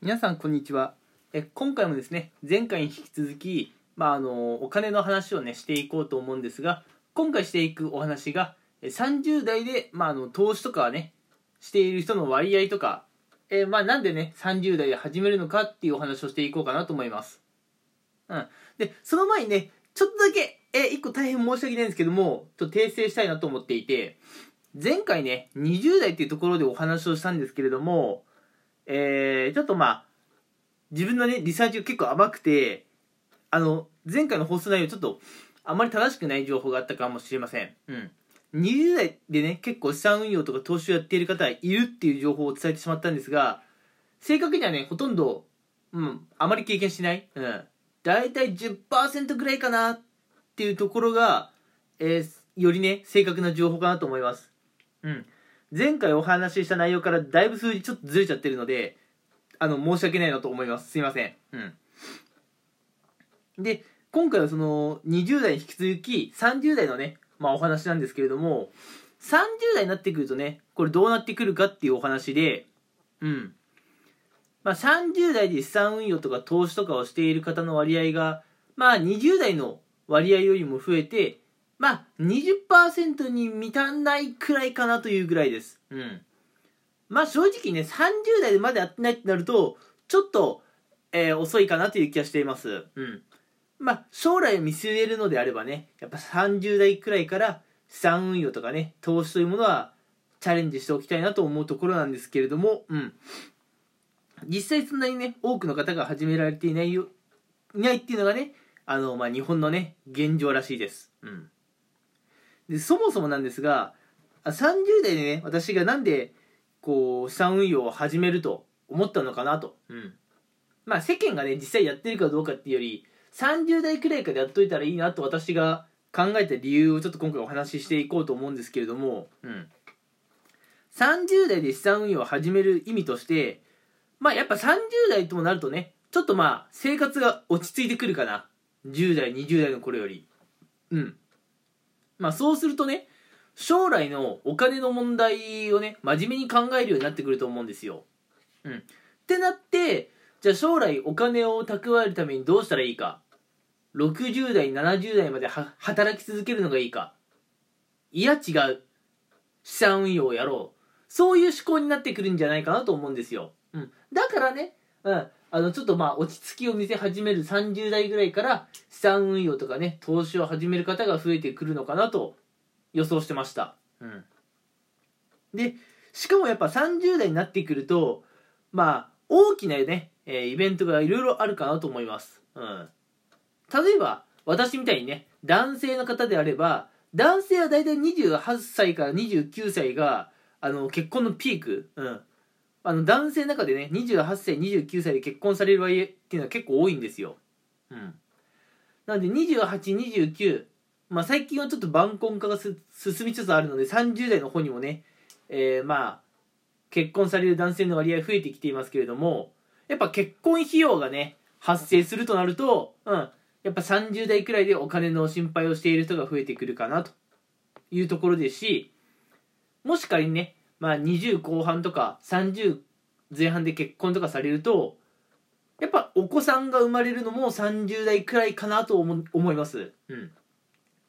皆さんこんにちは。え今回もですね前回に引き続き、まあ、あのお金の話をねしていこうと思うんですが今回していくお話が30代で、まあ、あの投資とかねしている人の割合とかえまあ、なんでね30代で始めるのかっていうお話をしていこうかなと思います、うん、でその前にねちょっとだけえ1個大変申し訳ないんですけどもちょっと訂正したいなと思っていて前回ね20代っていうところでお話をしたんですけれどもえー、ちょっとまあ、自分のね、リサーチが結構甘くて、あの、前回の放送内容ちょっと、あまり正しくない情報があったかもしれません。うん。20代でね、結構資産運用とか投資をやっている方いるっていう情報を伝えてしまったんですが、正確にはね、ほとんど、うん、あまり経験しない。うん。だいたい10%ぐらいかなっていうところが、えー、よりね、正確な情報かなと思います。うん。前回お話しした内容からだいぶ数字ちょっとずれちゃってるので、あの、申し訳ないなと思います。すいません。うん。で、今回はその、20代に引き続き、30代のね、まあお話なんですけれども、30代になってくるとね、これどうなってくるかっていうお話で、うん。まあ30代で資産運用とか投資とかをしている方の割合が、まあ20代の割合よりも増えて、まあ、20%に満たないくらいかなというぐらいです。うん。まあ、正直ね、30代でまでやってないってなると、ちょっと、えー、遅いかなという気がしています。うん。まあ、将来を見据えるのであればね、やっぱ30代くらいから資産運用とかね、投資というものはチャレンジしておきたいなと思うところなんですけれども、うん。実際そんなにね、多くの方が始められていないよ、いないっていうのがね、あの、まあ、日本のね、現状らしいです。うん。でそもそもなんですが30代でね私がなんでこう資産運用を始めると思ったのかなと、うん、まあ世間がね実際やってるかどうかっていうより30代くらいからやっといたらいいなと私が考えた理由をちょっと今回お話ししていこうと思うんですけれども、うん、30代で資産運用を始める意味としてまあやっぱ30代ともなるとねちょっとまあ生活が落ち着いてくるかな。10代20代の頃より。うんまあそうするとね、将来のお金の問題をね、真面目に考えるようになってくると思うんですよ。うん。ってなって、じゃあ将来お金を蓄えるためにどうしたらいいか。60代、70代まで働き続けるのがいいか。いや違う。資産運用をやろう。そういう思考になってくるんじゃないかなと思うんですよ。うん。だからね、うん。あの、ちょっとまあ、落ち着きを見せ始める30代ぐらいから、資産運用とかね、投資を始める方が増えてくるのかなと予想してました。うん。で、しかもやっぱ30代になってくると、まあ、大きなね、えー、イベントがいろいろあるかなと思います。うん。例えば、私みたいにね、男性の方であれば、男性は大体28歳から29歳が、あの、結婚のピーク。うん。あの男性の中でね28歳29歳で結婚される割合っていうのは結構多いんですよ。うん。なんで2829まあ最近はちょっと晩婚化が進みつつあるので30代の方にもねえー、まあ結婚される男性の割合増えてきていますけれどもやっぱ結婚費用がね発生するとなるとうんやっぱ30代くらいでお金の心配をしている人が増えてくるかなというところですしもし仮にねまあ、20後半とか30前半で結婚とかされるとやっぱお子さんが生まれるのも30代くらいかなと思思います。うん、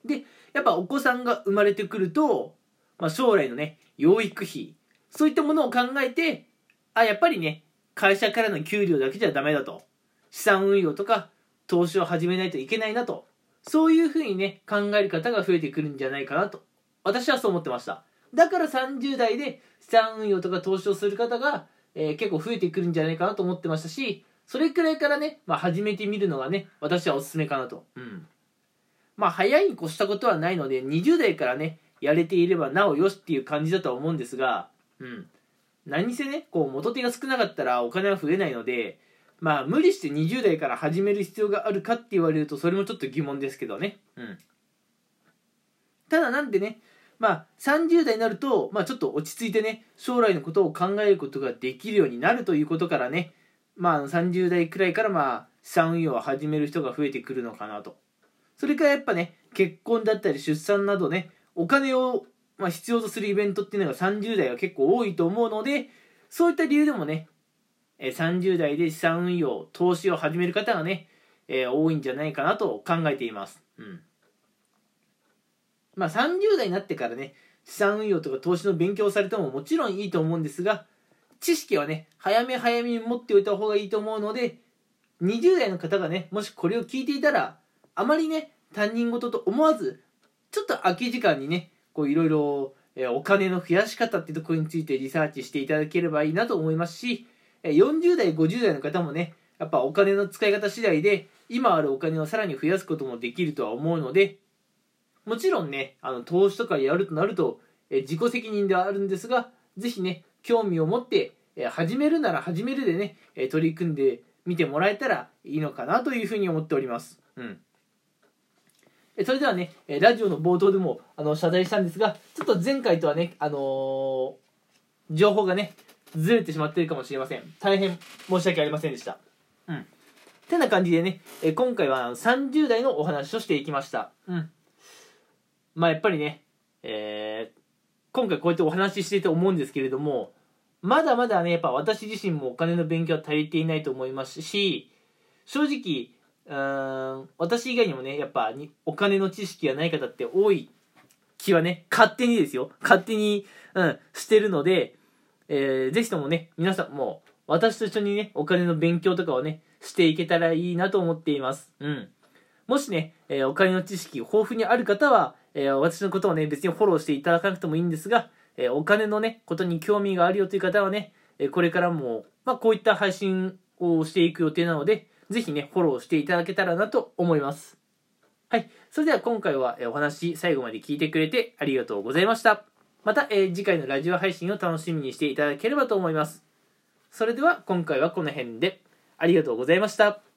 でやっぱお子さんが生まれてくると、まあ、将来のね養育費そういったものを考えてあやっぱりね会社からの給料だけじゃダメだと。資産運用とか投資を始めないといけないなと。そういうふうにね考える方が増えてくるんじゃないかなと私はそう思ってましただから30代で資産運用とか投資をする方が、えー、結構増えてくるんじゃないかなと思ってましたし、それくらいからね、まあ、始めてみるのがね、私はおすすめかなと。うん。まあ、早いに越したことはないので、20代からね、やれていればなおよしっていう感じだとは思うんですが、うん。何せね、こう、元手が少なかったらお金は増えないので、まあ、無理して20代から始める必要があるかって言われると、それもちょっと疑問ですけどね。うん。ただなんでね、まあ、30代になると、まあ、ちょっと落ち着いてね、将来のことを考えることができるようになるということからね、まあ、30代くらいから、まあ、資産運用を始める人が増えてくるのかなと。それからやっぱね、結婚だったり出産などね、お金を、まあ、必要とするイベントっていうのが30代は結構多いと思うので、そういった理由でもね、30代で資産運用投資を始める方がね、えー多いんじゃないかなと考えていますうんまあ30代になってからね資産運用とか投資の勉強をされてももちろんいいと思うんですが知識はね早め早めに持っておいた方がいいと思うので20代の方がねもしこれを聞いていたらあまりね他人事と思わずちょっと空き時間にねこういろいろえお金の増やし方っていうところについてリサーチしていただければいいなと思いますしえ40代50代の方もねやっぱお金の使い方次第で今あるお金をさらに増やすこともできるとは思うのでもちろんねあの投資とかやるとなると、えー自己責任ではあるんですがぜひね興味を持って、えー始めるなら始めるでね、えー取り組んでみてもらえたらいいのかなというふうに思っております。うんえそれではね、えラジオの冒頭でもあの謝罪したんですが、ちょっと前回とはね、あのー情報がね、ずれてしまっているかもしれません。大変申し訳ありませんでした。うん。てな感じでね、え今回はあの30代のお話をしていきました。うん。まあやっぱりね、えー今回こうやってお話ししてて思うんですけれども、まだまだね、やっぱ私自身もお金の勉強は足りていないと思いますし、正直、うん私以外にもねやっぱにお金の知識がない方って多い気はね勝手にですよ。勝手に、うん、してるので、えーぜひともね皆さんも私と一緒にねお金の勉強とかをねしていけたらいいなと思っています。うん。もしね、えーお金の知識豊富にある方は、えー私のことをね別にフォローしていただかなくてもいいんですが、えーお金のねことに興味があるよという方はね、えーこれからも、まあ、こういった配信をしていく予定なのでぜひね、フォローしていただけたらなと思います。はい。それでは今回はお話最後まで聞いてくれてありがとうございました。また、えー次回のラジオ配信を楽しみにしていただければと思います。それでは今回はこの辺でありがとうございました。